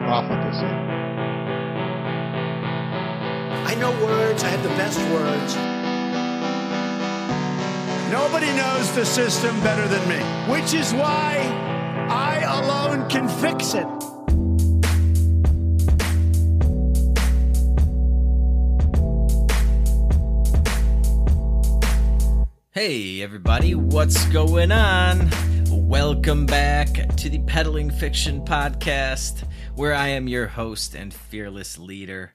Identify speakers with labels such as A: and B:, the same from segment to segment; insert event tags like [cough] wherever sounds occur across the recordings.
A: profligacy.
B: I know words, I have the best words. Nobody knows the system better than me, which is why I alone can fix it.
C: Hey, everybody, what's going on? Welcome back to the Peddling Fiction Podcast, where I am your host and fearless leader,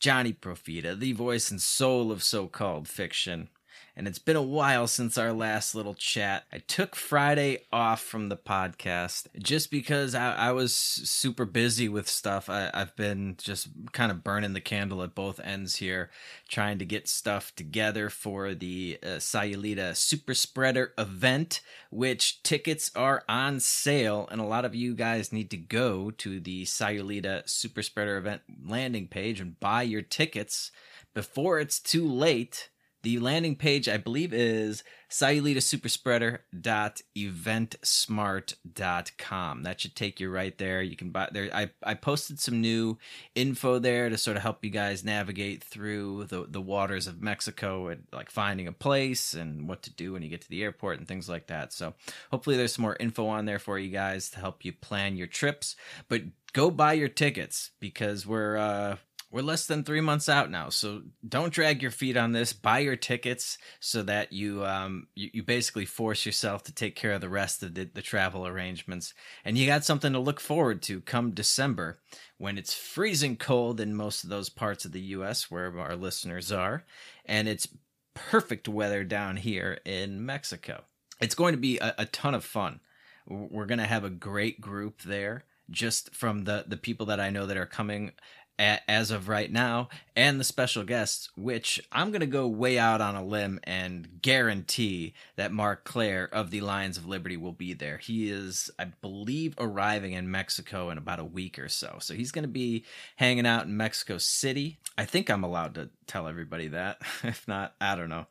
C: Johnny Profita, the voice and soul of so called fiction and it's been a while since our last little chat. I took Friday off from the podcast just because I, I was super busy with stuff. I, have been just kind of burning the candle at both ends here, trying to get stuff together for the uh, Sayulita Super Spreader event, which tickets are on sale, and a lot of you guys need to go to the Sayulita Super Spreader event landing page and buy your tickets before it's too late the landing page, I believe, is sayulitasuperspreader.eventsmart.com. That should take you right there. You can buy there. I, I posted some new info there to sort of help you guys navigate through the, the waters of Mexico and like finding a place and what to do when you get to the airport and things like that. So hopefully there's some more info on there for you guys to help you plan your trips. But go buy your tickets because we're uh we're less than three months out now, so don't drag your feet on this. Buy your tickets so that you um you, you basically force yourself to take care of the rest of the, the travel arrangements, and you got something to look forward to come December when it's freezing cold in most of those parts of the U.S. where our listeners are, and it's perfect weather down here in Mexico. It's going to be a, a ton of fun. We're going to have a great group there just from the the people that I know that are coming as of right now, and the special guests, which I'm going to go way out on a limb and guarantee that Marc Clair of the Lions of Liberty will be there. He is, I believe, arriving in Mexico in about a week or so. So he's going to be hanging out in Mexico City. I think I'm allowed to tell everybody that. [laughs] if not, I don't know.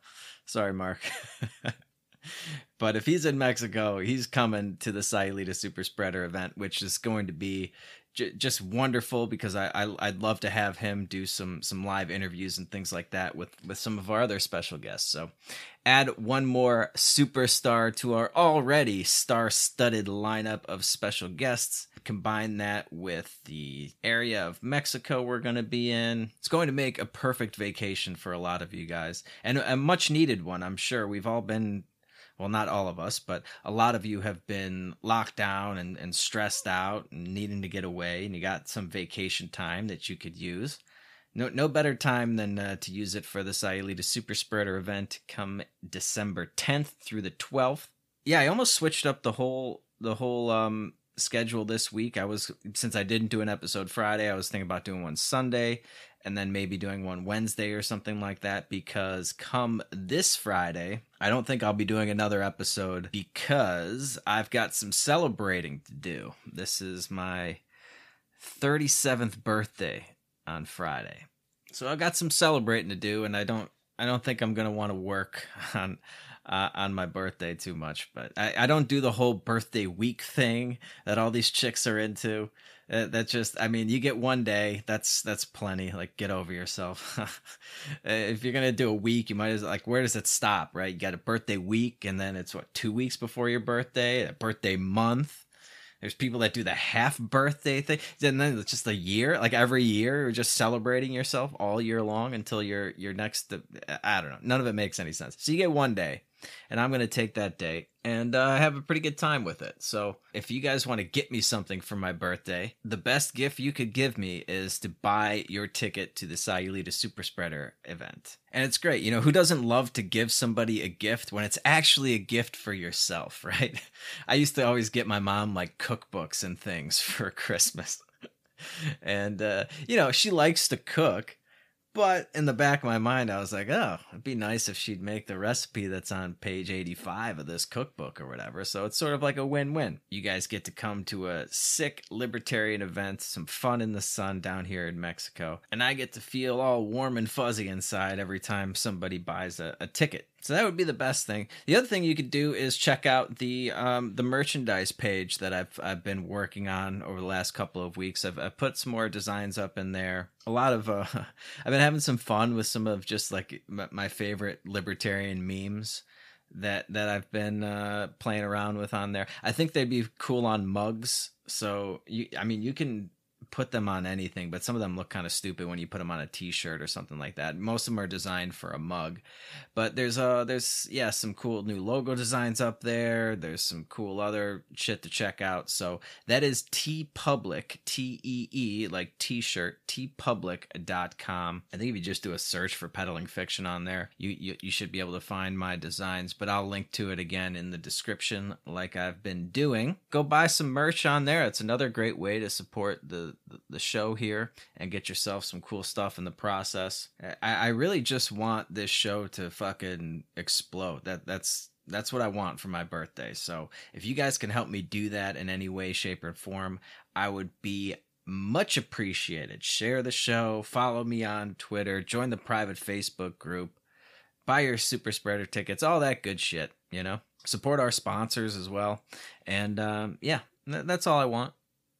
C: Sorry, Marc. [laughs] but if he's in Mexico, he's coming to the Sayulita Super Spreader event, which is going to be j- just wonderful because I, I would love to have him do some some live interviews and things like that with with some of our other special guests. So add one more superstar to our already star-studded lineup of special guests. Combine that with the area of Mexico we're going to be in. It's going to make a perfect vacation for a lot of you guys and a much needed one. I'm sure we've all been well, not all of us, but a lot of you have been locked down and, and stressed out and needing to get away, and you got some vacation time that you could use. No, no better time than uh, to use it for the Sayulita Super Spreader event come December 10th through the 12th. Yeah, I almost switched up the whole the whole um, schedule this week. I was since I didn't do an episode Friday, I was thinking about doing one Sunday and then maybe doing one Wednesday or something like that because come this Friday, I don't think I'll be doing another episode because I've got some celebrating to do. This is my 37th birthday on Friday. So I've got some celebrating to do and I don't I don't think I'm going to want to work [laughs] on uh, on my birthday too much, but I, I don't do the whole birthday week thing that all these chicks are into. Uh, that's just, I mean, you get one day. That's that's plenty. Like, get over yourself. [laughs] Uh, if you're gonna do a week, you might as like, where does it stop? Right? You got a birthday week, and then it's what two weeks before your birthday, a birthday month. There's people that do the half birthday thing, and then it's just a year, like every year, you're just celebrating yourself all year long until your your next. I don't know. None of it makes any sense. So you get one day and I'm going to take that date and uh, have a pretty good time with it. So, if you guys want to get me something for my birthday, the best gift you could give me is to buy your ticket to the Sayulita Super Spreader event. And it's great. You know, who doesn't love to give somebody a gift when it's actually a gift for yourself, [laughs] right? I used to always get my mom like cookbooks and things [laughs] for Christmas. and uh, you know she likes to cook but in the back of my mind, I was like, oh, it'd be nice if she'd make the recipe that's on page 85 of this cookbook or whatever. So it's sort of like a win win. You guys get to come to a sick libertarian event, some fun in the sun down here in Mexico. And I get to feel all warm and fuzzy inside every time somebody buys a, a ticket. So that would be the best thing. The other thing you could do is check out the um, the merchandise page that I've I've been working on over the last couple of weeks. I've, I've put some more designs up in there. A lot of uh, [laughs] I've been having some fun with some of just like my favorite libertarian memes that that I've been uh, playing around with on there. I think they'd be cool on mugs. So you, I mean, you can put them on anything, but some of them look kind of stupid when you put them on a t-shirt or something like that. Most of them are designed for a mug. But there's uh there's yeah, some cool new logo designs up there. There's some cool other shit to check out. So that is TeePublic, T E E like t-shirt, teepublic.com. I think if you just do a search for peddling fiction on there, you, you you should be able to find my designs, but I'll link to it again in the description like I've been doing. Go buy some merch on there. It's another great way to support the the, show here and get yourself some cool stuff in the process. I, I really just want this show to fucking explode. That that's that's what I want for my birthday. So if you guys can help me do that in any way, shape, or form, I would be much appreciated. Share the show, follow me on Twitter, join the private Facebook group, buy your super spreader tickets, all that good shit, you know? Support our sponsors as well. And um, yeah, that's all I want.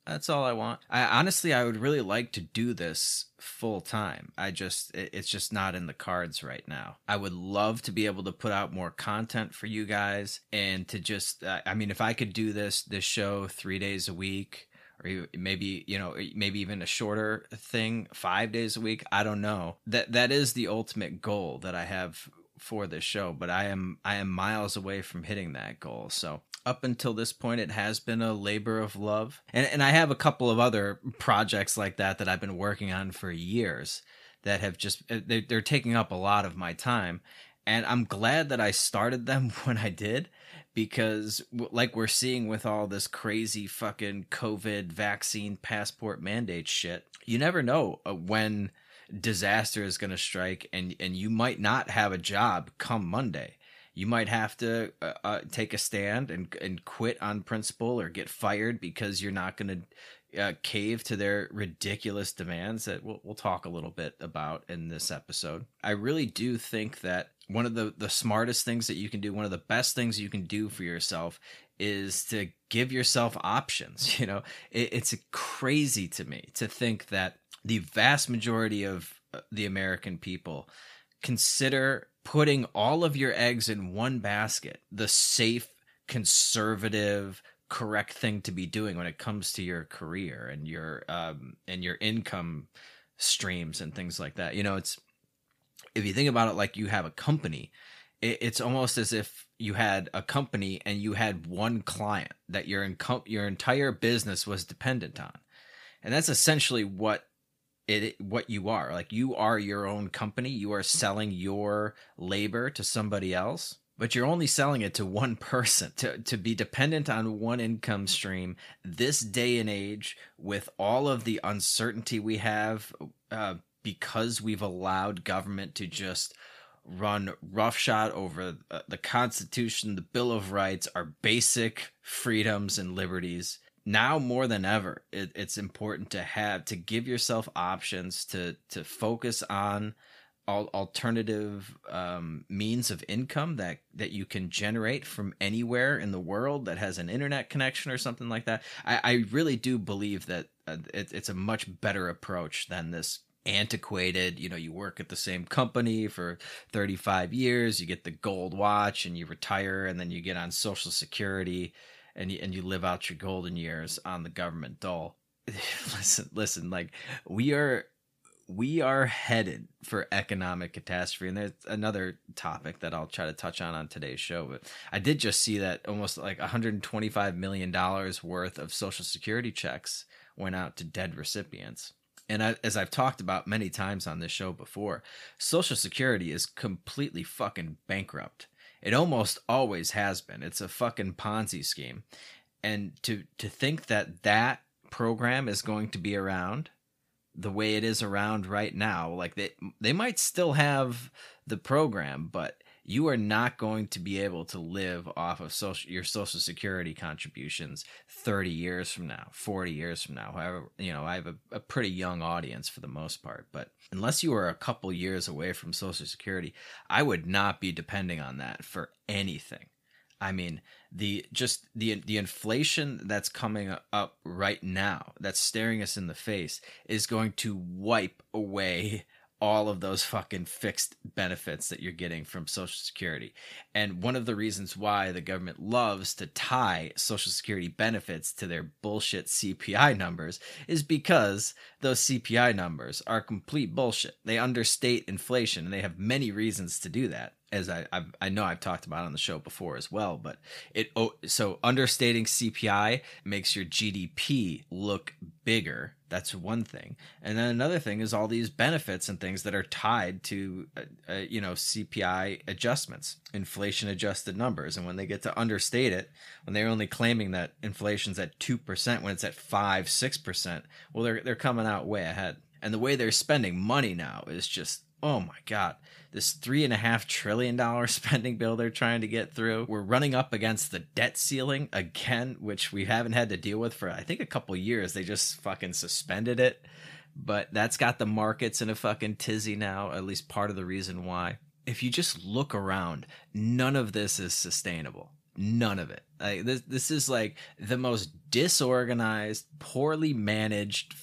C: That's all I want. I honestly, I would really like to do this full time. I just, it's just not in the cards right now. I would love to be able to put out more content for you guys and to just, uh, I mean, if I could do this, this show three days a week, or maybe you know maybe even a shorter thing five days a week i don't know that that is the ultimate goal that i have for this show but i am i am miles away from hitting that goal. So up until this point it has been a labor of love. And and I have a couple of other projects like that that I've been working on for years that have just uh, they're, they're taking up a lot of my time. And I'm glad that I started them [laughs] when I did because like we're seeing with all this crazy fucking covid vaccine passport mandate shit you never know uh, when disaster is going to strike and and you might not have a job come Monday you might have to uh, uh, take a stand and and quit on principle or get fired because you're not going to uh, cave to their ridiculous demands that we'll, we'll talk a little bit about in this episode. I really do think that one of the the smartest things that you can do, one of the best things you can do for yourself is to give yourself options. [laughs] You know, it, it's crazy to me to think that the vast majority of uh, the American people consider putting all of your eggs in one basket, the safe, conservative, correct thing to be doing when it comes to your career and your um and your income streams and things like that. You know, it's if you think about it like you have a company, it, it's almost as if you had a company and you had one client that your income your entire business was dependent on. And that's essentially what it what you are. Like you are your own company. You are selling your labor to somebody else but you're only selling it to one [laughs] person to, to be dependent on one income stream this day and age with all of the uncertainty we have uh, because we've allowed government to just run roughshod over uh, the constitution the bill of rights our basic freedoms and liberties now more than ever it, it's important to have to give yourself options to to focus on all alternative um, means of income that that you can generate from anywhere in the world that has an internet connection or something like that. I, I really do believe that uh, it, it's a much better approach than this antiquated you know you work at the same company for 35 years you get the gold watch and you retire and then you get on social security and you, and you live out your golden years on the government dole. [laughs] listen, listen, like we are we are headed for economic catastrophe. And there's another topic that I'll try to touch on on today's show but I did just see that almost like 125 million dollars worth of social security checks went out to dead recipients. And I, as I've talked about many times on this show before social security is completely fucking bankrupt it almost always has been. It's a fucking Ponzi scheme. And to to think that that program is going to be around the way it is around right now. Like they they might still have the program, but you are not going to be able to live off of social your social security contributions 30 years from now 40 years from now however you know i have a, a pretty young audience for the most part but unless you are a couple years away from social security i would not be depending on that for anything. I mean the just the the inflation that's coming up right now that's staring us in the face is going to wipe away all of those fucking fixed benefits that you're getting from Social Security. And one of the reasons why the government loves to tie Social Security benefits to their bullshit CPI numbers is because those CPI numbers are complete bullshit. They understate inflation, and they have many reasons to do that as I I've, i know I've talked about on the show before as well. But it oh, so understating CPI makes your GDP look bigger. That's one thing, and then another thing is all these benefits and things that are tied to uh, uh, you know CPI adjustments, inflation adjusted numbers, and when they get to understate it, when they're only claiming that inflation's at two percent when it's at five six percent, well they're they're coming out way ahead, and the way they're spending money now is just oh my god. This three and a half trillion dollar [laughs] spending bill they're trying to get through. We're running up against the debt ceiling again which we haven't had to deal with for i think a couple years. They just fucking suspended it. But that's got the markets in a fucking tizzy now at least part of the reason why. If you just look around none of this is sustainable. None of it. Like this this is like the most disorganized poorly managed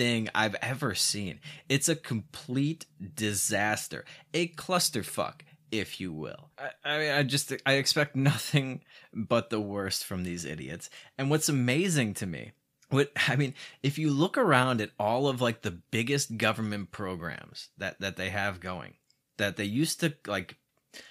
C: thing I've ever seen. It's a complete disaster, a clusterfuck, if you will. I, I mean, I just I expect nothing but the worst from these idiots. And what's amazing to me what I mean, if you look around at all of like the biggest government programs that that they have going, that they used to like,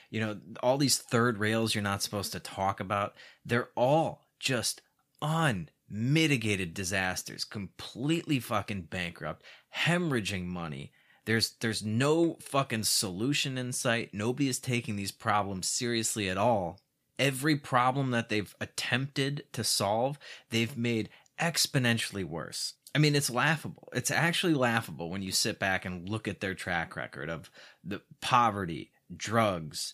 C: you know, all these third rails you're not supposed to talk about, they're all just un mitigated disasters, completely fucking bankrupt, hemorrhaging money. There's there's no fucking solution in sight. Nobody is taking these problems seriously at all. Every problem that they've attempted to solve, they've made exponentially worse. I mean, it's laughable. It's actually laughable when you sit back and look at their track record of the poverty, drugs,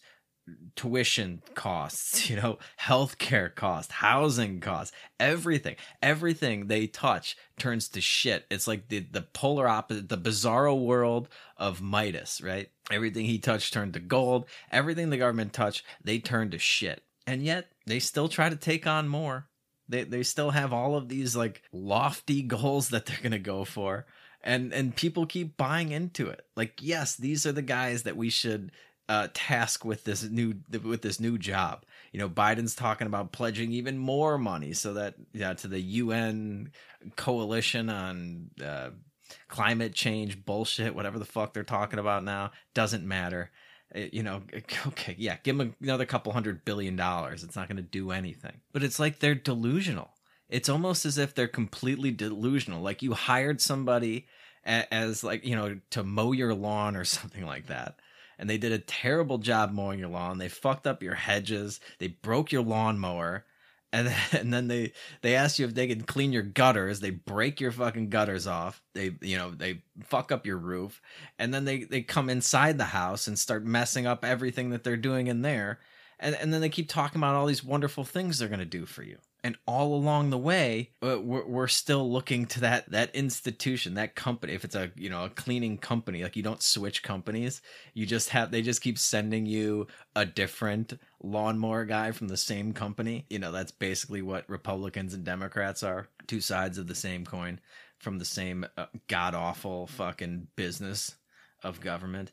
C: tuition costs, [laughs] you know, healthcare costs, housing costs, everything, everything they touch turns to shit. It's like the, the polar opposite, the bizarro world of Midas, right? Everything he touched turned to gold. Everything the government touched, they turned to shit. And yet they still try to take on more. They, they still have all of these like lofty [laughs] goals that they're to go for. And, and people keep buying into it. Like, yes, these are the guys that we should uh, task with this new with this new job. You know, Biden's talking about pledging even more money so that yeah to the UN coalition on uh, climate change bullshit, whatever the fuck they're talking about now doesn't matter. It, you know, [laughs] okay, yeah, give them another couple hundred billion dollars. It's not going to do anything. But it's like they're delusional. It's almost as if they're completely delusional. Like you hired somebody as like you know to mow your lawn or [laughs] something like that and they did a terrible job mowing your lawn. They fucked up your hedges. They broke your lawnmower. And then, [laughs] and then they they ask you if they can clean your gutters. They break your fucking gutters off. They you know they fuck up your roof, and then they they come inside the house and start messing up everything that they're doing in there. And and then they keep talking about all these wonderful things they're gonna do for you and all along the way we're, we're still looking to that that institution that company. If it's a you know a cleaning company like you don't switch companies. You just have they just keep sending you a different lawnmower guy from the same company. You know that's basically what republicans and democrats are. Two sides of the same coin from the same uh, god awful fucking business of government.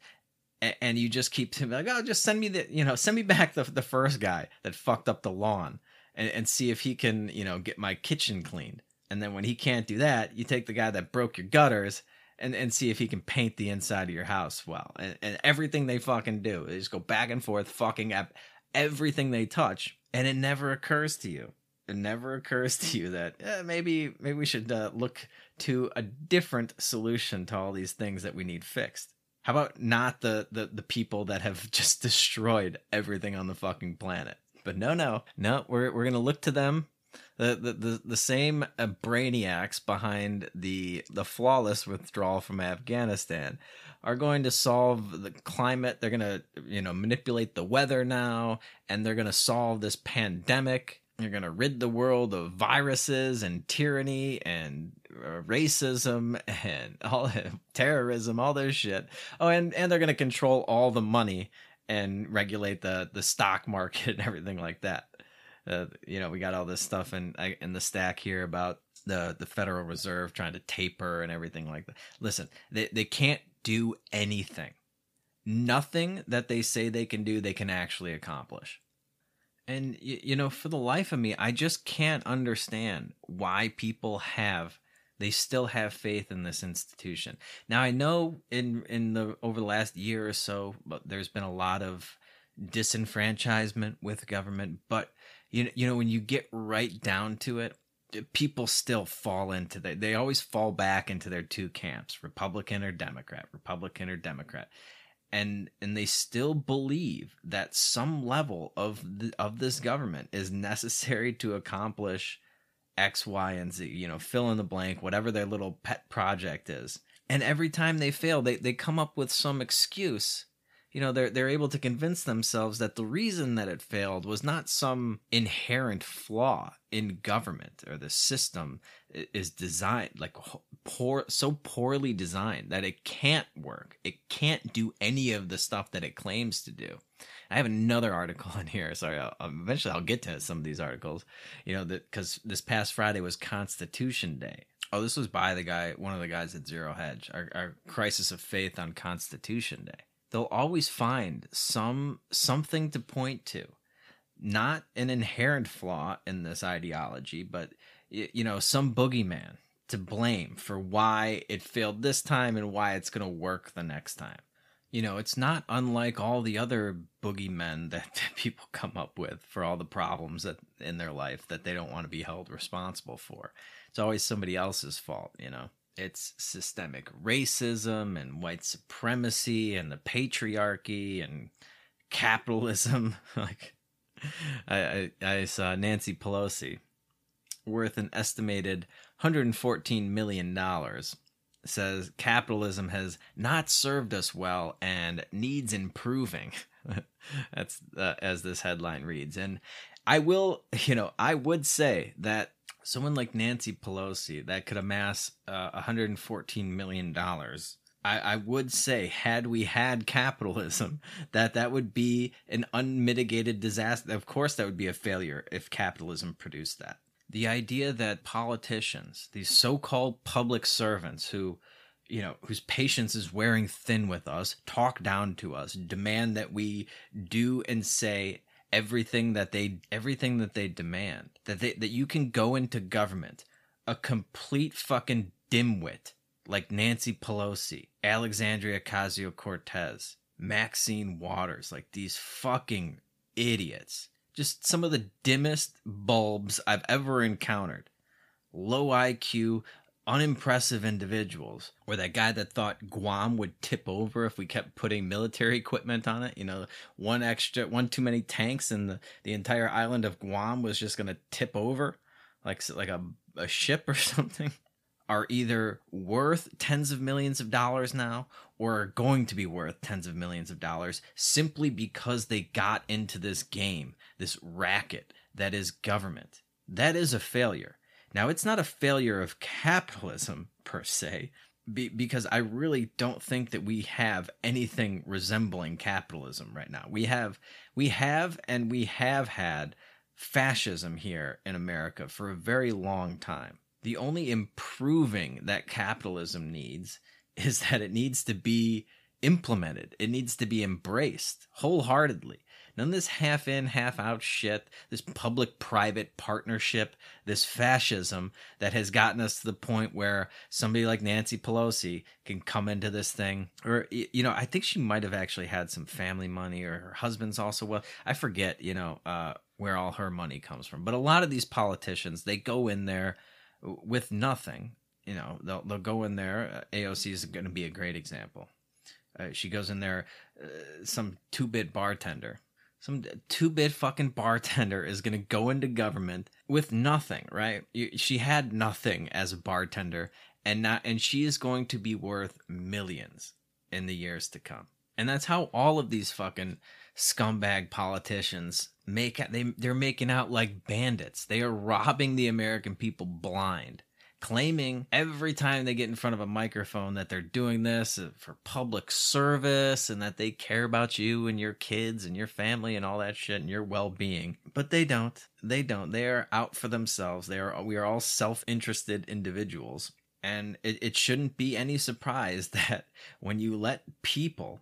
C: And you just keep like, oh, just send me the, you know, send me back the the first guy that fucked up the lawn and, and see if he can, you know, get my kitchen cleaned. And then when he can't do that, you take the guy that broke your gutters and, and see if he can paint the inside of your house well. And, and everything they fucking do, they just go back and forth, fucking up everything they touch, and it never occurs to you. It never occurs [laughs] to you that eh, maybe maybe we should uh, look to a different solution to all these things that we need fixed. How about not the, the the people that have [laughs] just destroyed everything on the fucking planet? But no, no, no. We're we're gonna look to them The, the the the same brainiacs behind the the flawless withdrawal from Afghanistan are going to solve the climate. They're going to you know manipulate the weather now, and they're going to solve this pandemic. They're going to rid the world of viruses and tyranny and uh, racism and all [laughs] terrorism, all this shit. Oh, and and they're going to control all the money and regulate the the stock market [laughs] and everything like that. Uh, you know, we got all this stuff in in the stack here about the the Federal Reserve trying to taper and everything like that. Listen, they they can't do anything. Nothing that they say they can do, they can actually accomplish. And you, you know, for the life of me, I just can't understand why people have they still have faith in this institution. Now I know in in the over the last year or so, but there's been a lot of disenfranchisement with government, but you you know when you get right down to it, eh, people still fall into that. They always fall back into their two camps, Republican or Democrat, Republican or Democrat. And and they still believe that some level of the, of this government is necessary to accomplish X, Y, and Z, you know, fill in the blank, whatever their little pet project is. And every time they fail, they, they come up with some excuse. You know they're they're able to convince themselves that the reason that it failed was not some inherent flaw in government or the system is designed like poor so poorly designed that it can't work. It can't do any of the stuff that it claims to do i have another article [laughs] in here. Sorry I'll, eventually i'll get to some of these articles. You know because this past friday was constitution day. Oh this was by the guy one of the guys at zero hedge. Our, our crisis of faith on constitution day. They'll always find some something to point to. Not an inherent flaw in this ideology but you know some boogeyman to blame for why it failed this time and why it's going to work the next time you know it's not unlike all the other boogeymen [laughs] that, that people come up with for all the problems that in their life that they don't want to be held responsible for it's always somebody else's fault you know it's systemic racism and white supremacy and the patriarchy and capitalism. [laughs] like, I, I, I saw Nancy Pelosi, worth an estimated 114 million dollars, says capitalism has not served us well and needs improving. [laughs] That's uh, as this headline reads, and I will, [laughs] you know, I would say that someone like Nancy Pelosi that could amass uh, 114 million dollars. I, I would say, had we had capitalism, [laughs] that that would be an unmitigated disaster. Of course, that would be a failure if capitalism produced that. The idea that politicians, these so-called public servants who you know, whose patience is wearing thin with us, talk down to us, demand that we do and say everything that they everything that they demand that they that you can go into government a complete fucking dimwit like Nancy Pelosi, Alexandria Ocasio-Cortez, Maxine Waters, like these fucking idiots. Just some of the dimmest bulbs I've ever encountered. Low IQ, unimpressive individuals or that guy that thought Guam would tip over if we kept putting military equipment on it you know one extra one too many tanks and the, the entire island of Guam was just going to tip over like like a, a ship or [laughs] something are either worth tens of millions of dollars now or are going to be worth tens of millions of dollars simply because they got into this game this racket that is government that is a failure now, it's not a failure of capitalism per se, be, because I really don't think that we have anything resembling capitalism right now. We have, we have, and we have had fascism here in America for a very long time. The only improving that capitalism needs is that it needs to be implemented. It needs to be embraced wholeheartedly. None of this half in, half out shit, this public private partnership, this fascism that has gotten us to the point where somebody like Nancy Pelosi can come into this thing. Or, you know, I think she might have actually had some family money or her husband's also well. I forget, you know, uh, where all her money comes from. But a lot of these politicians, they go in there with nothing. You know, they'll, they'll go in there. Uh, AOC is going to be a great example. Uh, she goes in there, uh, some two bit bartender some two bit fucking [laughs] bartender is going to go into government with nothing, right? She had nothing as a bartender and not and she is going to be worth millions in the years to come. And that's how all of these fucking scumbag politicians make they they're making out like bandits. They are robbing the American people blind claiming every time they get in front of a microphone that they're doing this for public service and that they care about you and your kids and your family and all that shit and your well-being. But they don't. They don't. They are out for themselves. They are we are all self-interested individuals. And it, it shouldn't be any surprise [laughs] that when you let people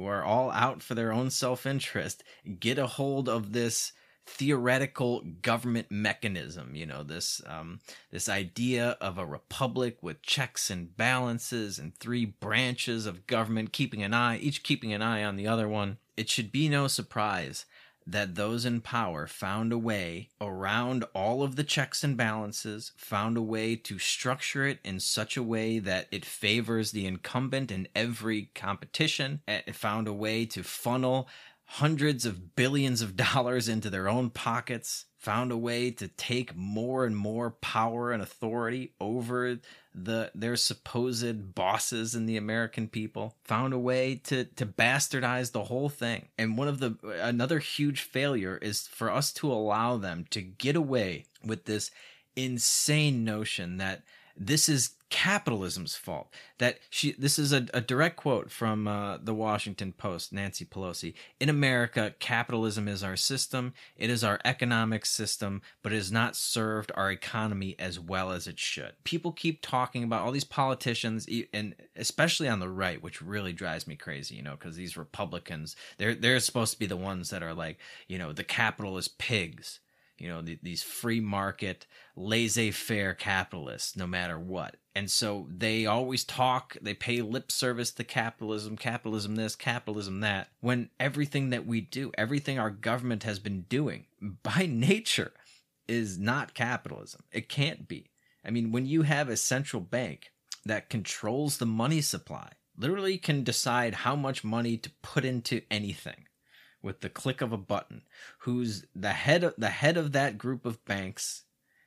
C: who are all out for their own self-interest get a hold of this theoretical government mechanism you know this um, this idea of a republic with checks and balances and three branches of government keeping an eye each keeping an eye on the other one. It should be no surprise that those in power found a way around all of the checks and balances, found a way to structure it in such a way that it favors the incumbent in every competition, it found a way to funnel hundreds of billions of [laughs] dollars into their own pockets, found a way to take more and more power and authority over the their supposed bosses and the American people, found a way to to bastardize the whole thing. And one of the another huge failure is for us to allow them to get away with this insane notion that this is capitalism's fault. That she this is a, a direct quote from uh, the washington post nancy pelosi. In america capitalism is our system. It is our economic system but it has not served our economy as well as it should. People keep talking about all these politicians and especially on the right which really drives me crazy you know because these republicans they're they're supposed to be the ones that are like you know the capitalist pigs you know the, these free market laissez-faire capitalists no matter what. And so they always talk they pay lip service to capitalism capitalism this capitalism that when everything that we do everything our government has been doing [laughs] by nature is not capitalism. It can't be. I mean when you have a central bank that controls the money supply literally can decide how much money to put into anything with the click of a button who's the head of the head of that group of banks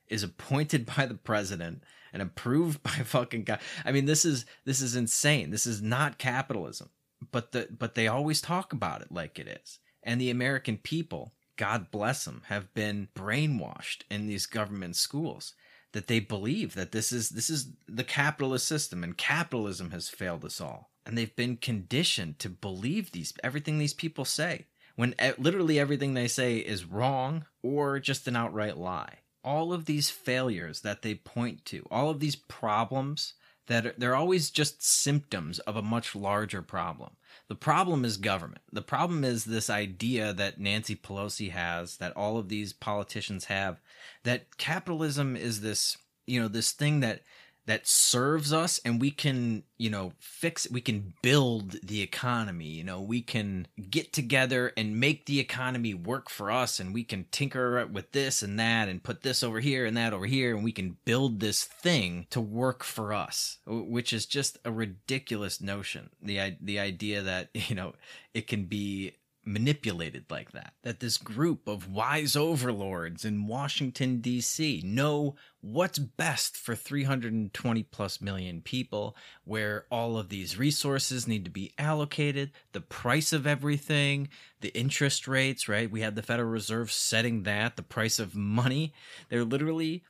C: is appointed [laughs] by the president and approved by [laughs] fucking God. I mean, this is this is insane. This is not capitalism. But the but they always talk about it like it is. And the American people, God bless them, have been brainwashed in these government schools that they believe that this is this is the capitalist system and capitalism has failed us all. And they've been conditioned to believe these everything these people say when literally everything they say is wrong or just an outright lie. All of these failures that they point to, all of these problems that are, they're always just symptoms of a much larger problem. The problem is government. The problem is this idea that Nancy Pelosi has, that all of these politicians have, that capitalism is this, you know, this thing that that serves us and we can you know fix we can build the economy you know we can get together and make the economy work for us and we can tinker with this and that and put this over here and that over here and we can build this thing to work for us which is just a ridiculous notion. The the idea that [laughs] you know it can be manipulated like that. That this group of wise overlords in Washington, D.C. know what's best for 320 plus million people, where all of these resources need to be allocated, the price of everything, the interest rates, right? We have the Federal Reserve setting that, the price of money. They're literally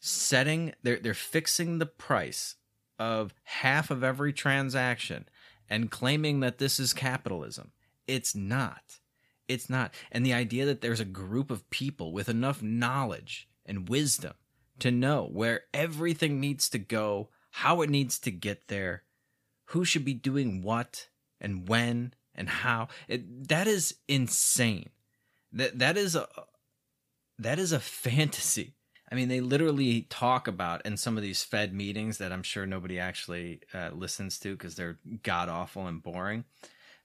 C: setting, they're, they're fixing the price of half of every transaction and claiming that this is capitalism it's not. It's not. And the idea that there's a group of people with enough knowledge and wisdom to know where everything needs to go, how it needs to get there, who should be doing what and when and how. It, that is insane. That that is a that is a fantasy. I mean, they literally talk about in some of these Fed meetings that I'm sure nobody actually uh, listens to because they're god awful and boring.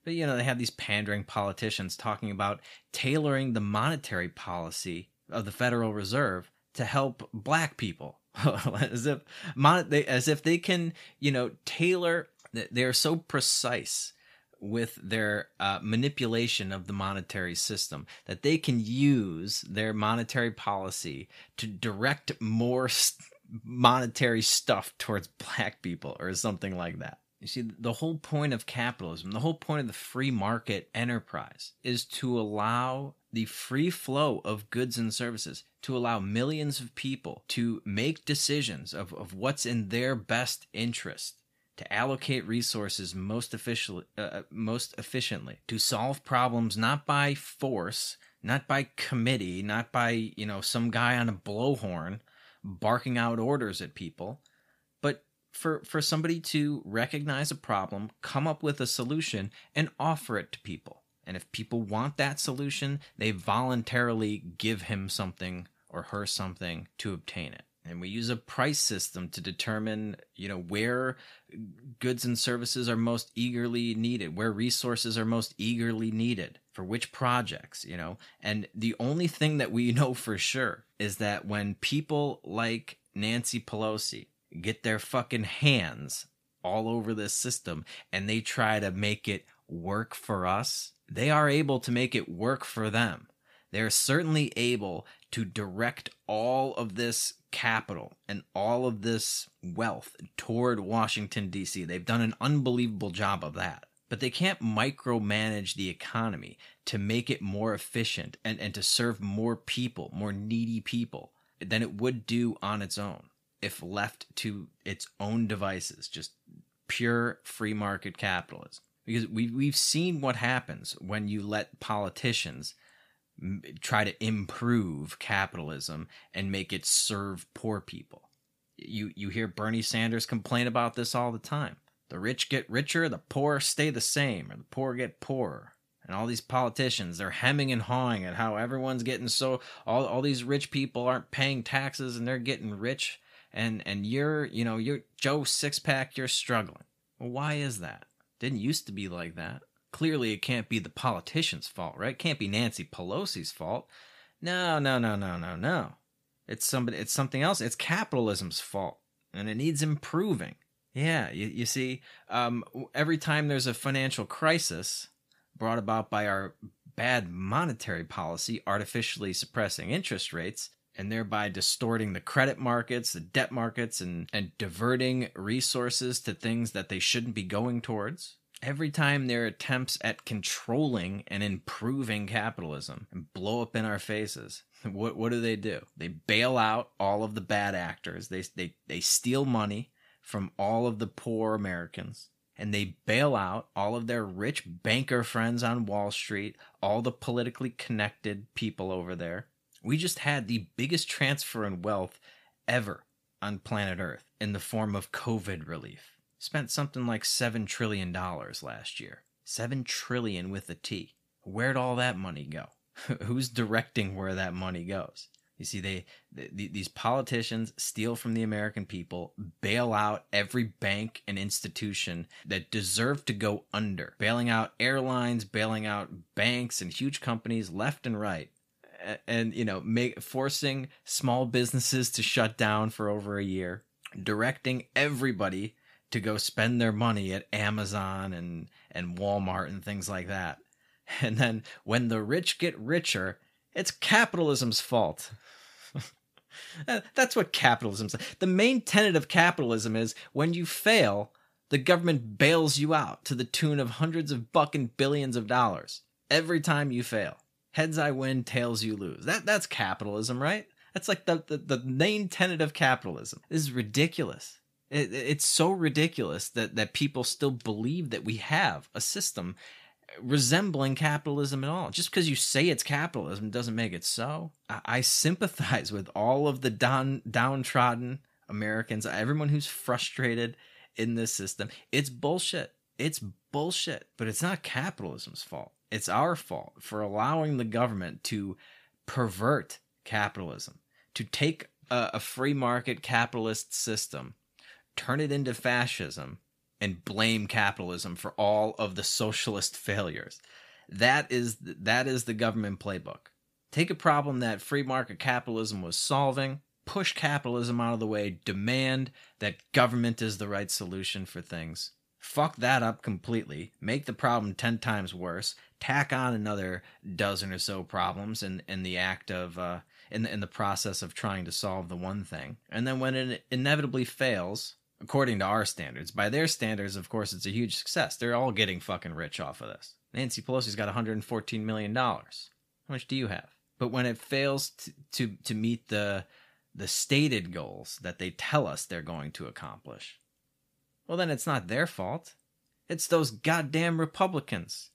C: But you know, they have these pandering politicians talking about tailoring the monetary policy of the Federal Reserve to help black people. [laughs] as if mon- they, as if they can, you know, tailor they are so precise with their uh, manipulation of the monetary system that they can use their monetary policy to direct more st- monetary stuff towards [laughs] black people or something like that. You see, the whole point of capitalism, the whole point of the free market enterprise is to allow the free flow of goods and services, to allow millions of people to make decisions of, of what's in their best interest to allocate resources most efficiently, uh, uh, most efficiently, to solve problems not by force, not by committee, not by you know some guy on a blowhorn barking out orders at people, for for somebody to recognize a problem, come up with a solution, and offer it to people. And if people want that solution, they voluntarily give him something or her something to obtain it and we use a price system to determine you know where goods and services are most eagerly needed where resources are most eagerly needed for which projects you know and the only thing that we [laughs] know for sure is that when people like Nancy Pelosi get their fucking hands all over this system and they try to make it work for us they are able to make it work for them they're certainly able to direct all of this capital and all of this wealth toward Washington, D.C. They've done an unbelievable job of that. But they can't micromanage the economy to make it more efficient and, and to serve more people, more needy people, than it would do on its own if left to its own devices, just pure free market capitalism. Because we, we've seen what happens when you let politicians try to improve capitalism and make it serve poor people. You you hear Bernie Sanders complain about this all the time. The rich get richer, the poor stay the same, or the poor get poorer. And all these politicians, they're hemming and hawing at how everyone's getting so all all these rich people aren't paying taxes and they're getting rich and and you're, you know, you're Joe Sixpack, you're struggling. Well, why is that? Didn't used to be like that clearly it can't be the politician's fault, right? Can't be Nancy Pelosi's fault. No, no, no, no, no, no. It's somebody it's something else. It's capitalism's fault. And it needs improving. Yeah, you, you see, um, every time there's a financial crisis brought about by our bad monetary policy, artificially suppressing interest rates, and thereby distorting the credit markets, the debt markets, and, and diverting resources to things that they shouldn't be going towards every time their attempts at controlling and improving capitalism and blow up in our faces, [laughs] what what do they do? They bail out all of the bad actors. They they they steal money from all of the poor Americans and they bail out all of their rich banker friends on Wall Street, all the politically connected people over there. We just had the biggest transfer in wealth ever on planet Earth in the form of COVID relief spent something like $7 trillion last year. 7 trillion with a T. Where'd all that money go? [laughs] Who's directing where that money goes? You see, they, they, these politicians steal from the American people, bail out every bank and institution that deserve to go under, bailing out airlines, bailing out banks and huge companies left and right, and you know, make forcing small businesses to shut down for over a year, directing everybody to go spend their money at Amazon and and Walmart and things like that. [laughs] And then when the rich get richer, it's capitalism's fault. [laughs] That's what capitalism. The main tenet of capitalism is when you fail, the government bails you out to the tune of hundreds of bucking billions of dollars every time you fail. Heads I win, tails you lose. That that's capitalism, right? That's like the, the, the main tenet of capitalism. This is ridiculous. It, it's so ridiculous that, that people still believe that we have a system resembling capitalism at all. Just because you say it's capitalism doesn't make it so. I, I sympathize with all of the down downtrodden Americans, everyone who's frustrated in this system. It's bullshit. It's bullshit, but it's not capitalism's fault. It's our fault for allowing the government to pervert capitalism, to take a, a free market capitalist system turn it into fascism, and blame capitalism for all of the socialist [laughs] failures. That is that is the government playbook. Take a problem that free market capitalism was solving, push capitalism out of the way, demand that government is the right solution for things. Fuck that up completely, make the problem 10 times worse, tack on another dozen or so problems in, in the act of, uh, in the, in the process of trying to solve the one thing. And then when it inevitably fails, according to our standards, by their standards, of course, it's a huge success. They're all getting fucking rich off of this. Nancy Pelosi's got 114 million dollars. How much do you have? But when it fails to, to, to meet the the stated goals that they tell us they're going to accomplish, well, then it's not their fault. It's those goddamn Republicans.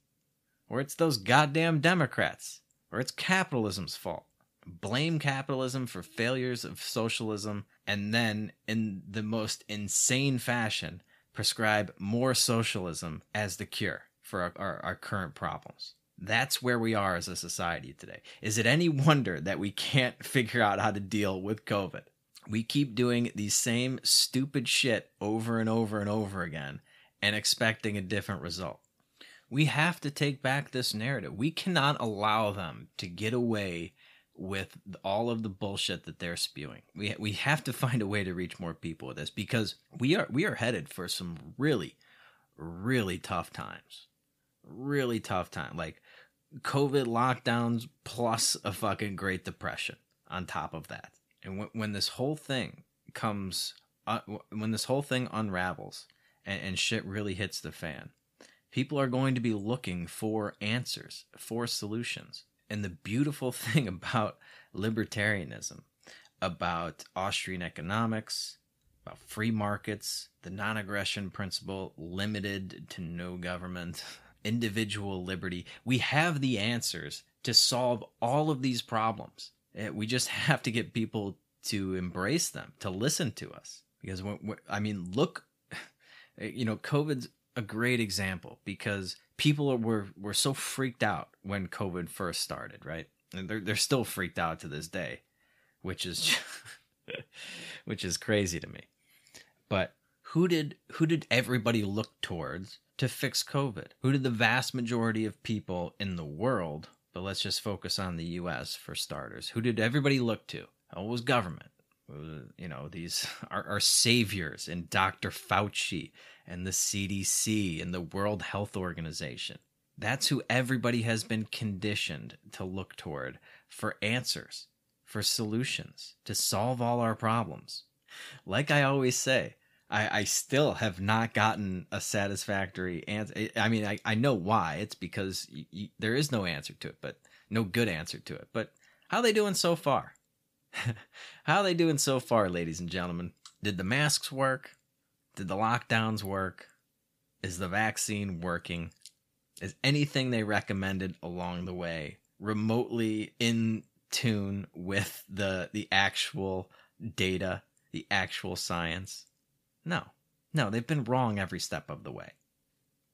C: Or it's those goddamn Democrats. Or it's capitalism's fault. Blame capitalism for failures of socialism, and then, in the most insane fashion, prescribe more socialism as the cure for our, our, our current problems. That's where we are as a society today. Is it any wonder that we can't [laughs] figure out how to deal with COVID? We keep doing the same stupid shit over and over and over again and expecting a different result. We have to take back this narrative. We cannot allow them to get away with all of the bullshit that they're spewing. We we have to find a way to reach more people with this because we are we are headed for some really really tough times. Really tough time. Like COVID lockdowns plus a fucking Great Depression on top of that. And when, when this whole thing comes, uh, when this whole thing unravels and, and shit really hits the fan, people are going to be looking for answers, for solutions. And the beautiful [laughs] thing about libertarianism, about Austrian economics, about free markets, the non aggression principle, limited to no government, [laughs] individual liberty. We have the answers to solve all of these problems. Eh, we just [laughs] have to get people to embrace them, to listen to us. Because, I mean, look, [laughs] eh, you know, COVID's a great example because people were, were so freaked out when COVID first started, right? And they're, they're still freaked out to this day, which is, [laughs] which is crazy to me. But who did, who did everybody look towards to fix COVID? Who did the vast majority of people in the world, but let's just focus on the US for starters, who did everybody look to? Oh, it was government. Uh, you know, these [laughs] are our saviors and Dr. Fauci and the CDC and the World Health Organization. That's who everybody has been conditioned to look toward for answers, for solutions, to solve all our problems. Like I always say, I, I still have not gotten a satisfactory answer. I mean, I, I know why. It's because there is no answer to it, but no good answer to it. But how they doing so far? [laughs] how they doing so far, ladies and gentlemen? Did the masks work? Did the lockdowns work? Is the vaccine working? Is anything they recommended along the way remotely in tune with the the actual data, the actual science? No, no, they've been wrong every step of the way.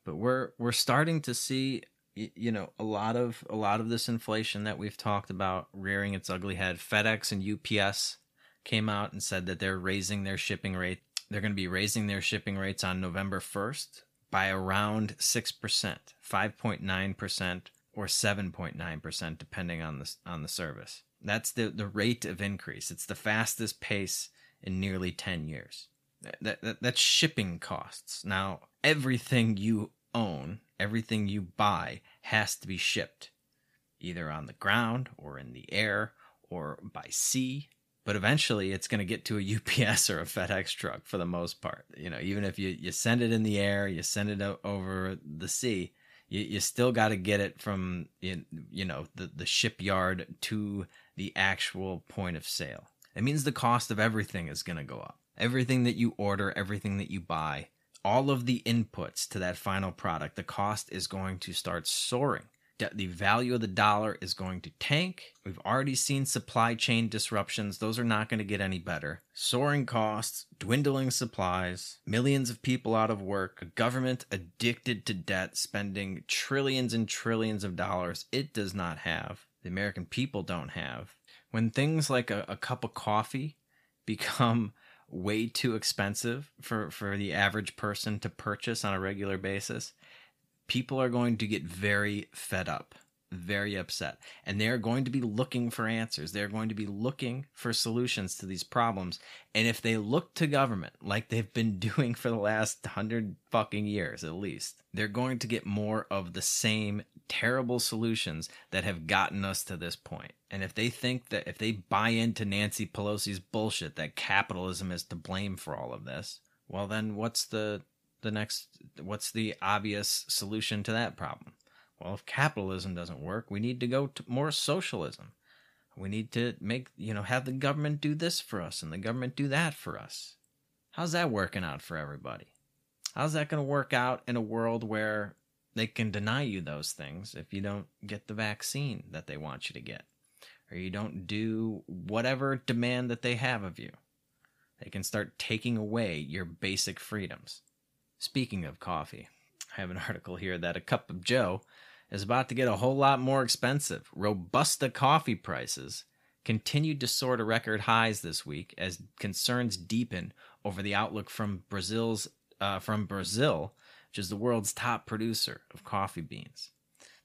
C: But we're we're starting to see, you know, a lot of a lot of this inflation that we've talked about rearing its ugly head. FedEx and UPS came out and said that they're raising their shipping rate. They're going to be raising their shipping rates on November 1st by around 6%, 5.9% or 7.9% depending on the on the service. That's the the rate of increase. It's the fastest pace in nearly 10 years that, that that's shipping costs. Now, everything you own, everything you buy has to be shipped either on the ground or in the air or by sea. But eventually it's going to get to a [laughs] UPS or a FedEx truck for the most part. You know, even if you, you send it in the air, you send it over the sea, you, you still got to get it from, you know, the, the shipyard to the actual point of sale. It means the cost of everything is going to go up everything that you order, everything that you buy, all of the inputs to that final product, the cost is going to start soaring. The value of the dollar is going to tank. We've already seen supply chain disruptions. Those are not going to get any better. Soaring costs, dwindling supplies, millions of people out of work, a government addicted to debt, spending trillions and trillions of dollars it does not have, the American people don't have. When things like a, a cup of coffee [laughs] become way too expensive for for the average person to purchase on a regular basis, people are going to get very fed up. very upset. And they're going to be looking for answers. They're going to be looking for solutions to these problems. And if they look to government like they've been [laughs] doing for the last hundred fucking years at least, they're going to get more of the same terrible solutions that have gotten us to this point. And if they think that if they buy into Nancy Pelosi's bullshit that capitalism is to blame for all of this, well then what's the the next what's the obvious solution to that problem? Well, if capitalism doesn't work, we need to go to more socialism. We need to make, you know, have the government do this for us and the government do that for us. How's that working out for everybody? How's that going to work out in a world where they can deny you those things if you don't get the vaccine that they want you to get or you don't do whatever demand that they have of you? They can start taking away your basic freedoms. Speaking of coffee, I have an [laughs] article here that a cup of Joe is about to get a whole lot more expensive. Robusta coffee prices continued to soar to record highs this week as concerns deepen over the outlook from Brazil's uh, from Brazil, which is the world's top producer of coffee beans.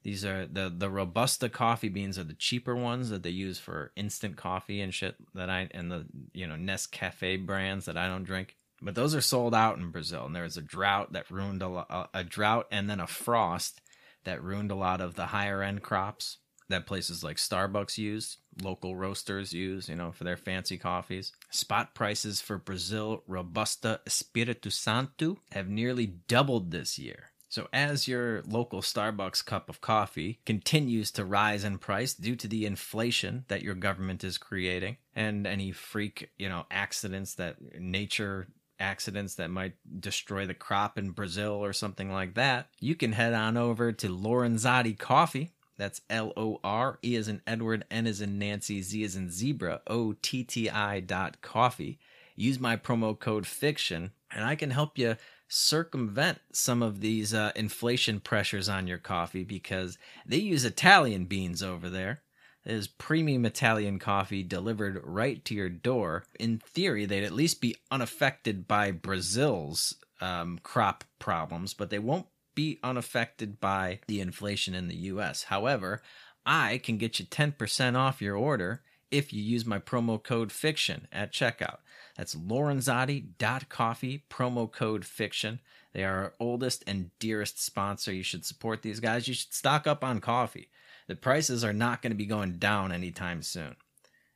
C: These are the the robusta coffee beans are the cheaper ones that they use for instant coffee and shit that I and the you know Nescafe brands that I don't drink. But those are sold out in Brazil, and there was a drought that ruined a, a drought and then a frost that ruined a lot of the higher end crops that places like Starbucks use, local roasters use, you know, for their fancy coffees. Spot prices for Brazil Robusta Espírito Santo have nearly doubled this year. So, as your local Starbucks cup of coffee continues to rise in price due to the inflation that your government is creating and any freak, you know, accidents that nature accidents that might destroy the crop in Brazil or something like that, you can head on over to Lorenzotti Coffee. That's L O R E as in Edward, N as in Nancy, Z as in Zebra, O T T I dot coffee. Use my promo code FICTION, and I can help you circumvent some of these uh, inflation pressures on your coffee because they use Italian beans over there. there is premium Italian coffee delivered right to your door. In theory, they'd at least be unaffected by Brazil's um, crop problems, but they won't be unaffected by the inflation in the US. However, I can get you 10% off your order if you use my promo code FICTION at checkout. That's lorenzotti.coffee, promo code FICTION. They are our oldest and dearest sponsor. You should support these guys. You should stock up on coffee the prices are not going to be going down anytime soon.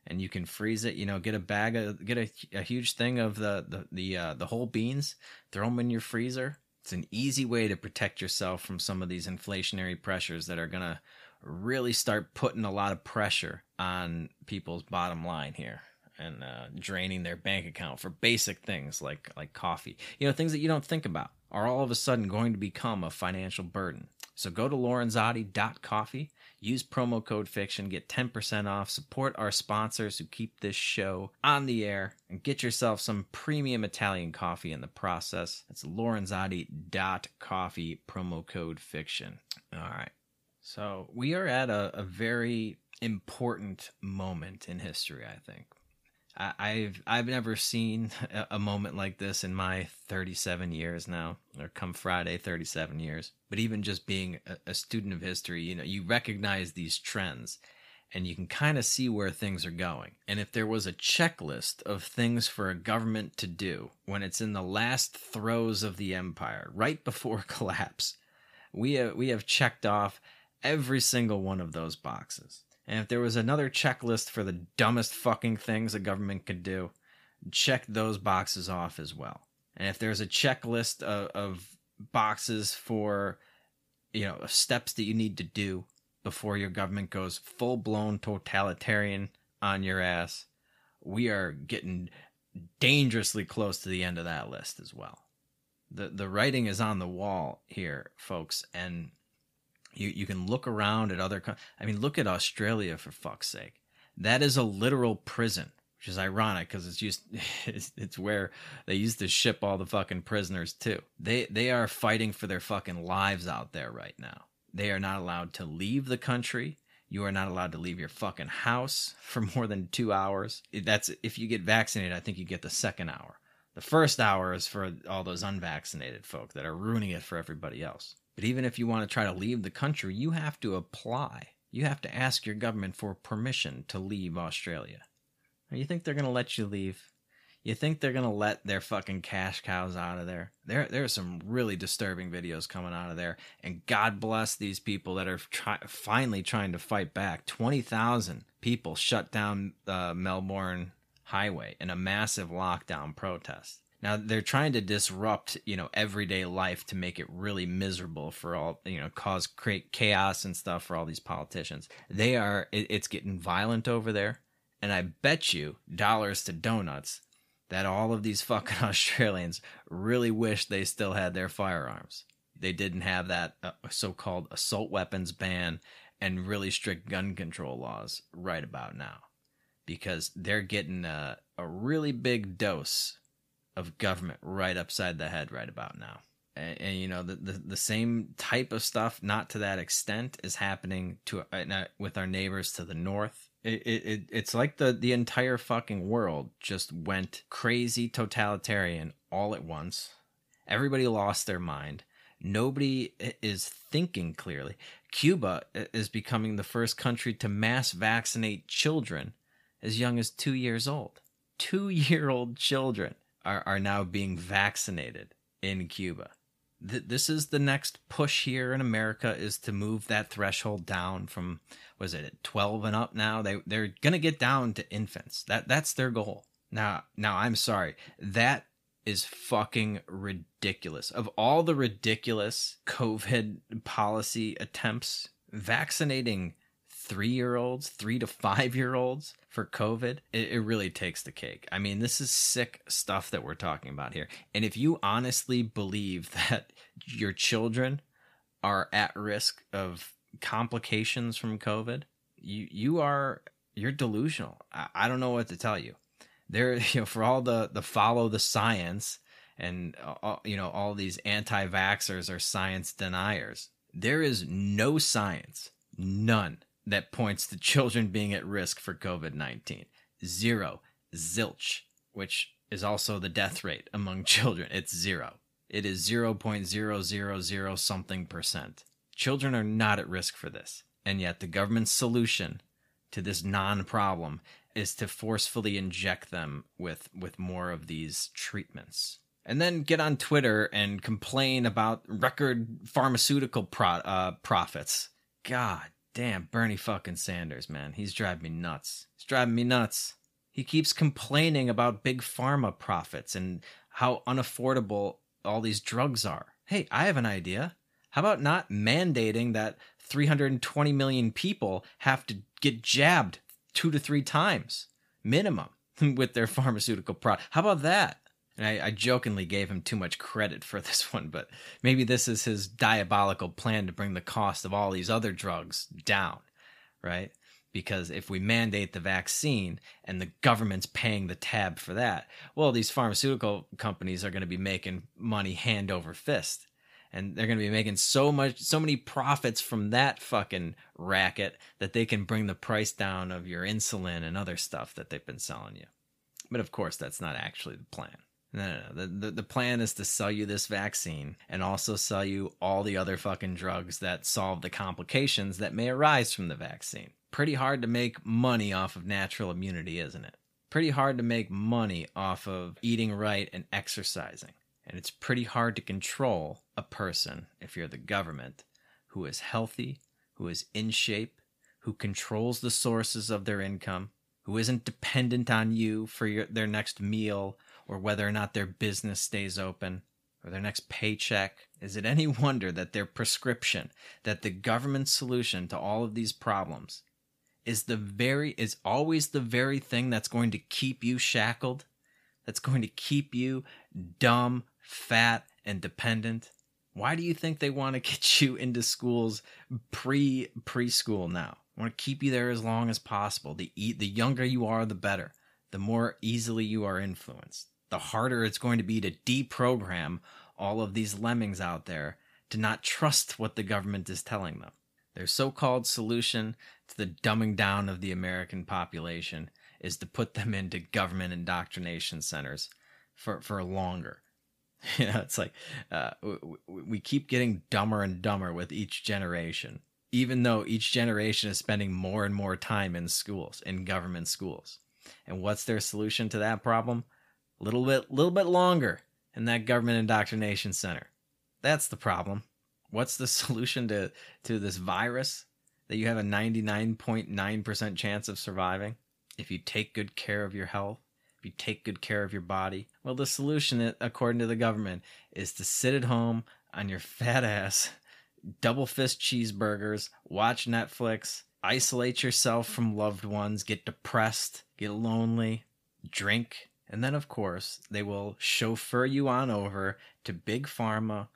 C: And you can freeze it, you know, get a bag of, get a, a huge thing of the, the, the, uh, the whole beans, throw them in your freezer. It's an easy way to protect yourself from some of these inflationary pressures that are going to really start putting a lot of pressure on people's bottom line here and uh, draining their bank account for basic things like like coffee. You know, things that you don't think about are all of a sudden going to become a financial burden. So go to lorenzotti.coffee Use promo code FICTION, get 10% off, support our sponsors who keep this show on the air, and get yourself some premium Italian coffee in the process. That's lorenzotti.coffee, promo code FICTION. All right. So we are at a, a very important moment in history, I think. I've I've never seen a moment like this in my 37 years now, or come Friday, 37 years. But even just being a, student of history, you know, you recognize these trends, and you can kind of see where things are going. And if there was a checklist of things for a government to do when it's in the last throes of the empire, right before [laughs] collapse, we have, we have checked off every single one of those boxes. And if there was another checklist for the dumbest fucking things a government could do, check those boxes off as well. And if there's a checklist of, of boxes for, you know, steps that you need to do before your government goes full blown totalitarian on your ass, we are getting dangerously close to the end of that list as well. The the writing is on the wall here, folks, and you you can look around at other. I mean, look at Australia for fuck's sake. That is a literal prison, which is ironic because it's just [laughs] it's, it's where they used to ship all the fucking prisoners to. They they are fighting for their fucking lives out there right now. They are not allowed to leave the country. You are not allowed to leave your fucking house [laughs] for more than two hours. That's if you get vaccinated. I think you get the second hour. The first hour is for all those unvaccinated folk that are ruining it for everybody else. But even if you want to try to leave the country, you have to apply you have to ask your government for permission to leave Australia. You think they're going to let you leave? You think they're going to let their fucking cash cows out of there? There there are some really disturbing videos coming out of there and God bless these people that are try- finally trying to fight back. 20,000 people shut down the Melbourne highway in a massive lockdown protest. Now they're trying to disrupt, you know, everyday life to make it really miserable for all, you know, cause create chaos and stuff for all these politicians. They are it, it's getting violent over there, and I bet you dollars to donuts that all of these [laughs] fucking Australians really wish they still had their firearms. They didn't have that uh, so-called assault weapons ban and really strict gun control laws right about now because they're getting a, a really big dose of government right upside the head right about now. And, and you know the, the, the same type of stuff, not to that extent, is happening to uh, with our neighbors to the north. It, it it's like the the entire fucking world just went crazy totalitarian all at once. Everybody lost their mind. Nobody is thinking clearly. Cuba is becoming the first country to mass vaccinate children as young as two years old. Two year old children are, are now being vaccinated in Cuba. Th- this is the next push here in America is to move that threshold down from was it 12 and up now? They they're going to get down to infants. That that's their goal. Now now I'm sorry. That is fucking ridiculous. Of all the ridiculous covid policy attempts vaccinating three year olds, three to five year olds for COVID, it, it, really takes the cake. I mean, this is sick stuff that we're talking about here. And if you honestly believe [laughs] that your children are at risk of complications from COVID, you you are you're delusional. I, I don't know what to tell you. There, [laughs] you know, for all the the follow the science and all, you know all these anti-vaxxers or science deniers. There is no science, none that points to children being at risk for COVID 19. Zero. Zilch, which is also the death rate among [laughs] children. It's zero. It is 0.000 something percent. Children are not at risk for this. And yet, the government's solution to this non problem is to forcefully inject them with, with more of these treatments. And then get on Twitter and complain about record pharmaceutical pro- uh, profits. God Damn, Bernie fucking Sanders, man. He's driving me nuts. He's driving me nuts. He keeps complaining about big pharma profits and how unaffordable all these drugs are. Hey, I have an idea. How about not mandating that 320 million people have to get jabbed two to three times minimum [laughs] with their pharmaceutical product? How about that? And I, I, jokingly gave him too much credit for [laughs] this one, but maybe this is his diabolical plan to bring the cost of all these other drugs down, right? Because if we mandate the vaccine and the government's paying the tab for that, well, these pharmaceutical companies are going to be making money hand over fist. And they're going to be making so much, so many profits from that fucking racket that they can bring the price down of your insulin and other stuff that they've been selling you. But of course, that's not actually the plan. No, no, no. The, the, the plan is to sell you this vaccine and also sell you all the other fucking drugs that solve the complications that may arise from the vaccine. Pretty hard to make money off of natural immunity, isn't it? Pretty hard to make money off of eating right and exercising. And it's pretty hard to control a person, if you're the government, who is healthy, who is in shape, who controls the sources of their income, who isn't dependent on you for your, their next meal or whether or not their business stays open or their next paycheck. Is it any [laughs] wonder that their prescription, that the government solution to all of these problems is the very is always the very thing that's going to keep you shackled, that's going to keep you dumb, fat, and dependent? Why do you think they want to [laughs] get you into schools pre preschool now? I want to keep you there as long as possible. The the younger you are, the better. The more easily you are influenced the harder it's going to be to deprogram all of these lemmings out there to not trust what the government is telling them. Their so called solution to the dumbing down of the American population is to put them into government indoctrination centers for, for longer. [laughs] You know, it's like uh, we, we keep getting dumber and dumber with each generation. even though each generation is spending more and more time in schools, in government schools. And what's their solution to that problem? A little bit, little bit longer in that government indoctrination center. That's the problem. What's the [laughs] solution to to this virus that you have a 99.9% chance of surviving if you take good care of your health? If you take good care of your body? Well, the solution according to the government is to sit at home on your [laughs] fat ass, double fist cheeseburgers, watch Netflix, isolate yourself from loved ones, get depressed, get lonely, drink, and then, of course, they will chauffeur you on over to Big Pharma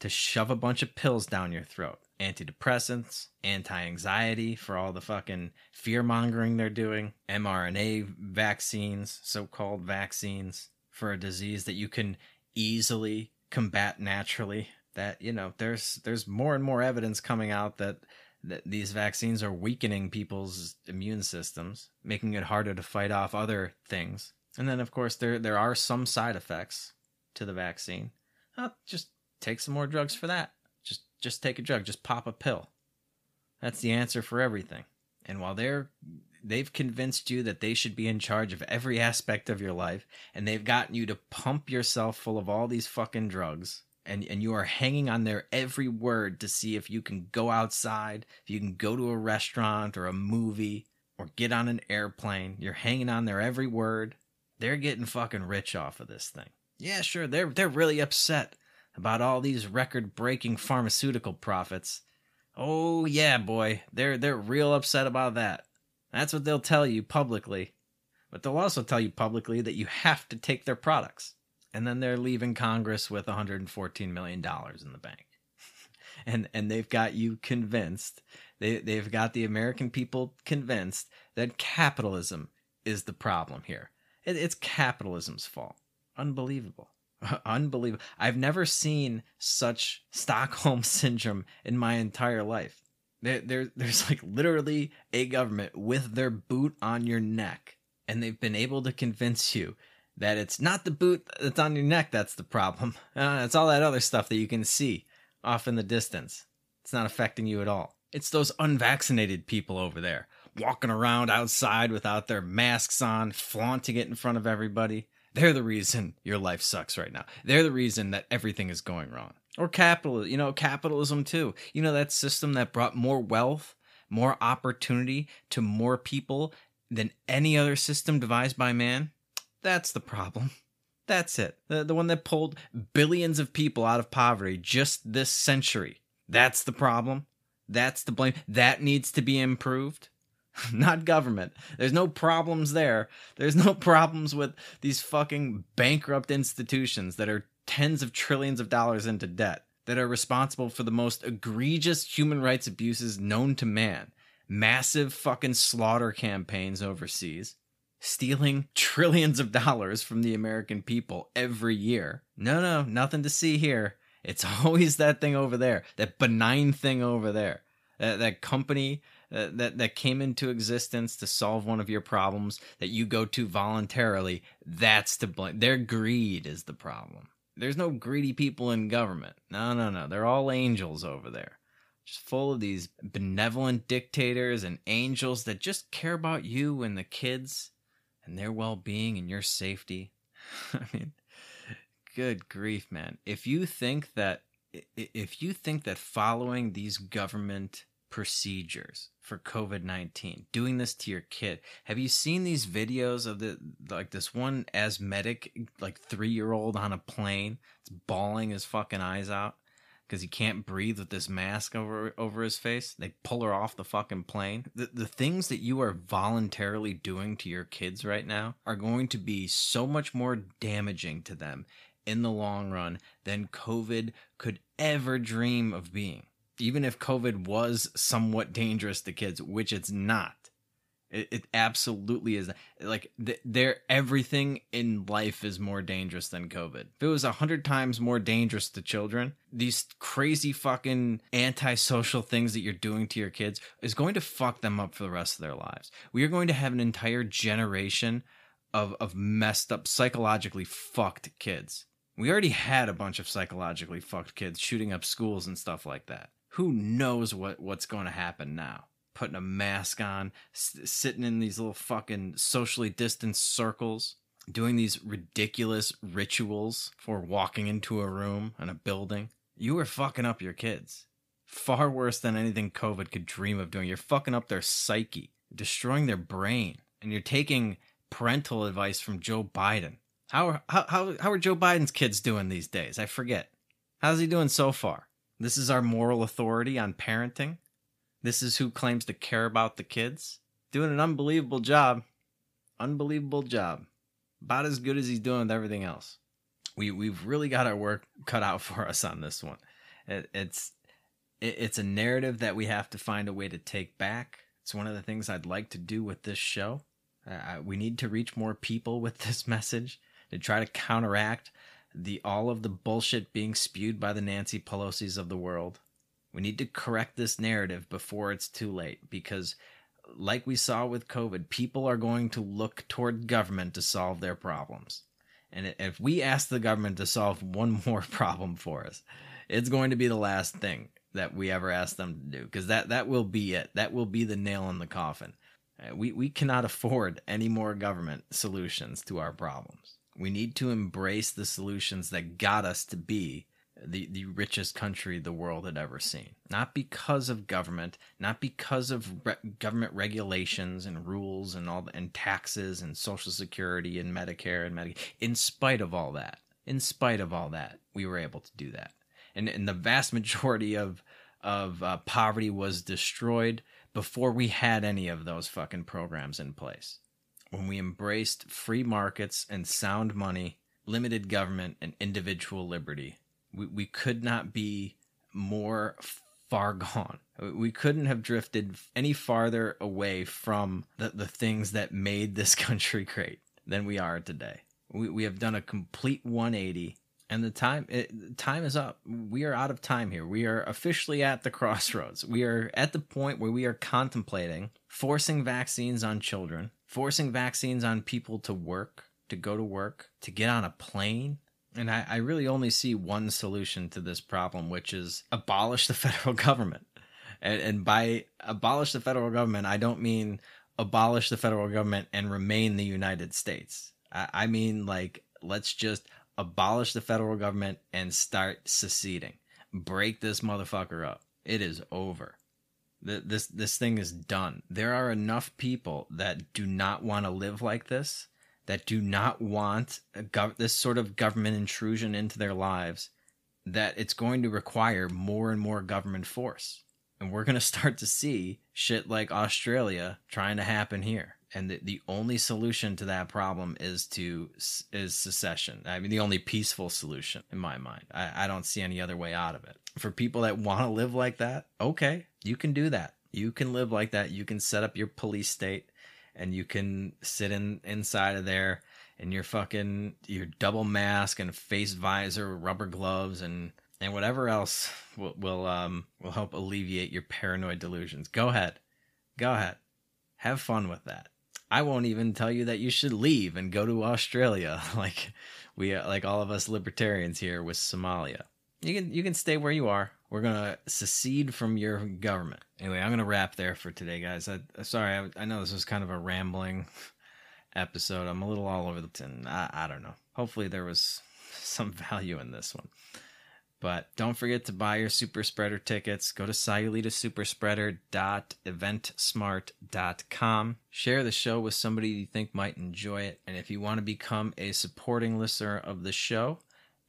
C: to shove a bunch of pills down your throat antidepressants, anti anxiety for all the fucking fear mongering they're doing, mRNA vaccines, so called vaccines for a disease that you can easily combat naturally. That, you know, there's there's more and more evidence coming out that that these vaccines are weakening people's immune systems, making it harder to fight off other things. And then of course there there are some side effects to the vaccine. Uh, just take some more drugs for that. Just just take a drug, just pop a pill. That's the answer for everything. And while they're they've convinced you that they should be in charge of every aspect of your life and they've gotten you to pump yourself full of all these fucking drugs and and you are hanging on their every word to see if you can go outside, if you can go to a restaurant or a movie or get on an airplane. You're hanging on their every word. They're getting fucking rich off of this thing. Yeah, sure, they're they're really upset about all these record-breaking pharmaceutical profits. Oh yeah, boy, they're they're real upset about that. That's what they'll tell you publicly. But they'll also tell you publicly that you have to take their products. And then they're leaving Congress with 114 million dollars in the bank. [laughs] and and they've got you convinced. They they've got the American people convinced that capitalism is the problem here. It, it's capitalism's fault. Unbelievable. [laughs] Unbelievable. I've never seen such Stockholm [laughs] syndrome in my entire life. There, there, there's like literally a government with their boot on your neck, and they've been able to convince you that it's not the boot that's on your neck that's the problem. [laughs] Uh, it's all that other stuff that you can see off in the distance. It's not affecting you at all. It's those unvaccinated people over there walking around outside without their masks on, flaunting it in front of everybody. They're the reason your life sucks right now. They're the reason that everything is going wrong. Or capital, you know, capitalism too. You know, that system that brought more wealth, more opportunity to more people than any other system devised by man. That's the problem. That's it. The, the one that pulled billions of people out of poverty just this century. That's the problem. That's the blame. That needs to be improved. [laughs] not government. There's no problems there. There's no [laughs] problems with these fucking bankrupt institutions that are tens of trillions of dollars into debt, that are responsible for the most egregious human rights abuses known to man, massive fucking slaughter campaigns overseas, stealing [laughs] trillions of dollars from the American people every year. No, no, nothing to see here. It's always that thing over there, that benign thing over there. That, that company uh, that that came into existence to solve one of your problems that you go to voluntarily, that's to blame. Their greed is the problem. There's no greedy people in government. No, no, no. They're all angels over there. Just full of these benevolent dictators and angels that just care about you and the kids and their well-being and your safety. [laughs] I mean, good grief, man. If you think that if you think that following these government procedures for COVID 19, doing this to your kid. Have you seen these videos of the like this one asthmatic, like three year old on a plane? It's bawling his fucking eyes out because he can't breathe with this mask over over his face. They pull her off the fucking plane. The the things that you are voluntarily doing to your kids right now are going to be so much more damaging to them in the long run than COVID could ever dream of being even if COVID was somewhat dangerous to kids, which it's not. It, it absolutely is. Like there, everything in life is more dangerous than COVID. If it was a hundred times more dangerous to children, these crazy fucking antisocial things that you're doing to your kids is going to fuck them up for the rest of their lives. We are going to have an entire generation of of messed up, psychologically fucked kids. We already had a bunch of psychologically fucked kids shooting up schools and stuff like that Who knows what what's going to happen now? Putting a mask on, s- sitting in these little fucking socially distanced circles, doing these ridiculous rituals for walking into a room and a building. You are fucking up your kids. Far worse than anything COVID could dream of doing. You're fucking up their psyche, destroying their brain, and you're taking parental advice from Joe Biden. How are, how, how, how are Joe Biden's kids doing these days? I forget. How's he doing so far? This is our moral authority on parenting. This is who claims to care about the kids. Doing an unbelievable job. Unbelievable job. About as good as he's doing with everything else. We we've really got our work cut out for us on this one. It, it's it, it's a narrative that we have to find a way to take back. It's one of the things I'd like to do with this show. Uh, we need to reach more people with this [laughs] message to try to counteract the all of the bullshit being spewed by the Nancy Pelosi's of the world. We need to correct this narrative before it's too late because like we saw with COVID, people are going to look toward government to solve their problems. And if we ask the government to solve one [laughs] more problem for us, it's going to be the last thing that we ever ask them to do because that that will be it. That will be the nail in the coffin. Uh, We we cannot afford any more government solutions to our problems. We need to embrace the solutions that got us to be the, the richest country the world had ever seen. Not because of government, not because of re- government regulations and rules and all the, and taxes and social security and Medicare and Medicaid. In spite of all that, in spite of all that, we were able to do that. And, and the vast majority of of uh, poverty was destroyed before we had any of those fucking programs in place. When we embraced free markets and sound money, limited government, and individual liberty, we, we could not be more far gone. We couldn't have drifted any farther away from the, the things that made this [laughs] country great than we are today. We, we have done a complete 180 and the time it, time is up. We are out of time here. We are officially at the crossroads. We are at the point where we are contemplating forcing vaccines on children, forcing vaccines on people to work, to go to work, to get on a plane. And I, I really only see one solution to this problem, which is abolish the [laughs] federal government. And, and by abolish the federal government, I don't mean abolish the federal government and remain the United States. I, I mean, like, let's just abolish the federal government and start seceding. Break this motherfucker up. It is over. Th- This this thing is done. There are enough people that do not want to live like this, that do not want gov- this sort of government intrusion into their lives, that it's going to require more and more government force. And we're going [laughs] to start to see shit like Australia trying to happen here and the, the only solution to that problem is to is secession. I mean the only peaceful solution in my mind. I, I don't see any other way out of it. For people that want to live like that okay you can do that. You can live like that. You can set up your police state and you can sit in inside of there in your fucking your double mask and face visor rubber gloves and and whatever else will will um will help alleviate your paranoid delusions. Go ahead. Go ahead. Have fun with that I won't even tell you that you should leave and go to Australia, [laughs] like we like all of us libertarians here with Somalia. You can you can stay where you are. We're gonna secede from your government. Anyway, I'm gonna wrap there for today, guys. I uh, sorry, I, I know this was kind of a rambling [laughs] episode. I'm a little all over the tin. I, I don't know. Hopefully, there was [laughs] some value in this one. But don't forget to buy your super spreader tickets. Go to sayulitasuperspreader.eventsmart.com. Share the show with somebody you think might enjoy it. And if you want to become a supporting listener of the show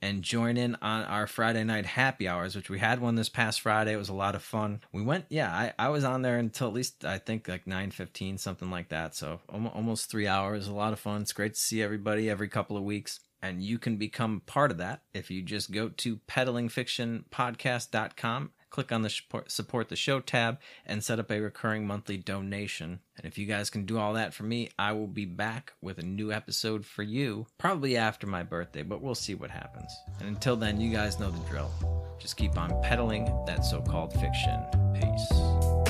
C: and join in on our Friday night happy hours, which we had one this past Friday. It was a lot of fun. We went, yeah, I, I was on there until at least I think like 9.15, something like that. So almost three hours. A lot of fun. It's great to see everybody every couple of weeks and you can become part of that if you just go to peddlingfictionpodcast.com click on the support the show tab and set up a recurring monthly donation. And if you guys can do all that for me i will be back with a new episode for you probably after my birthday but we'll see what happens. And until then you guys know the drill. Just keep on peddling that so-called fiction. Peace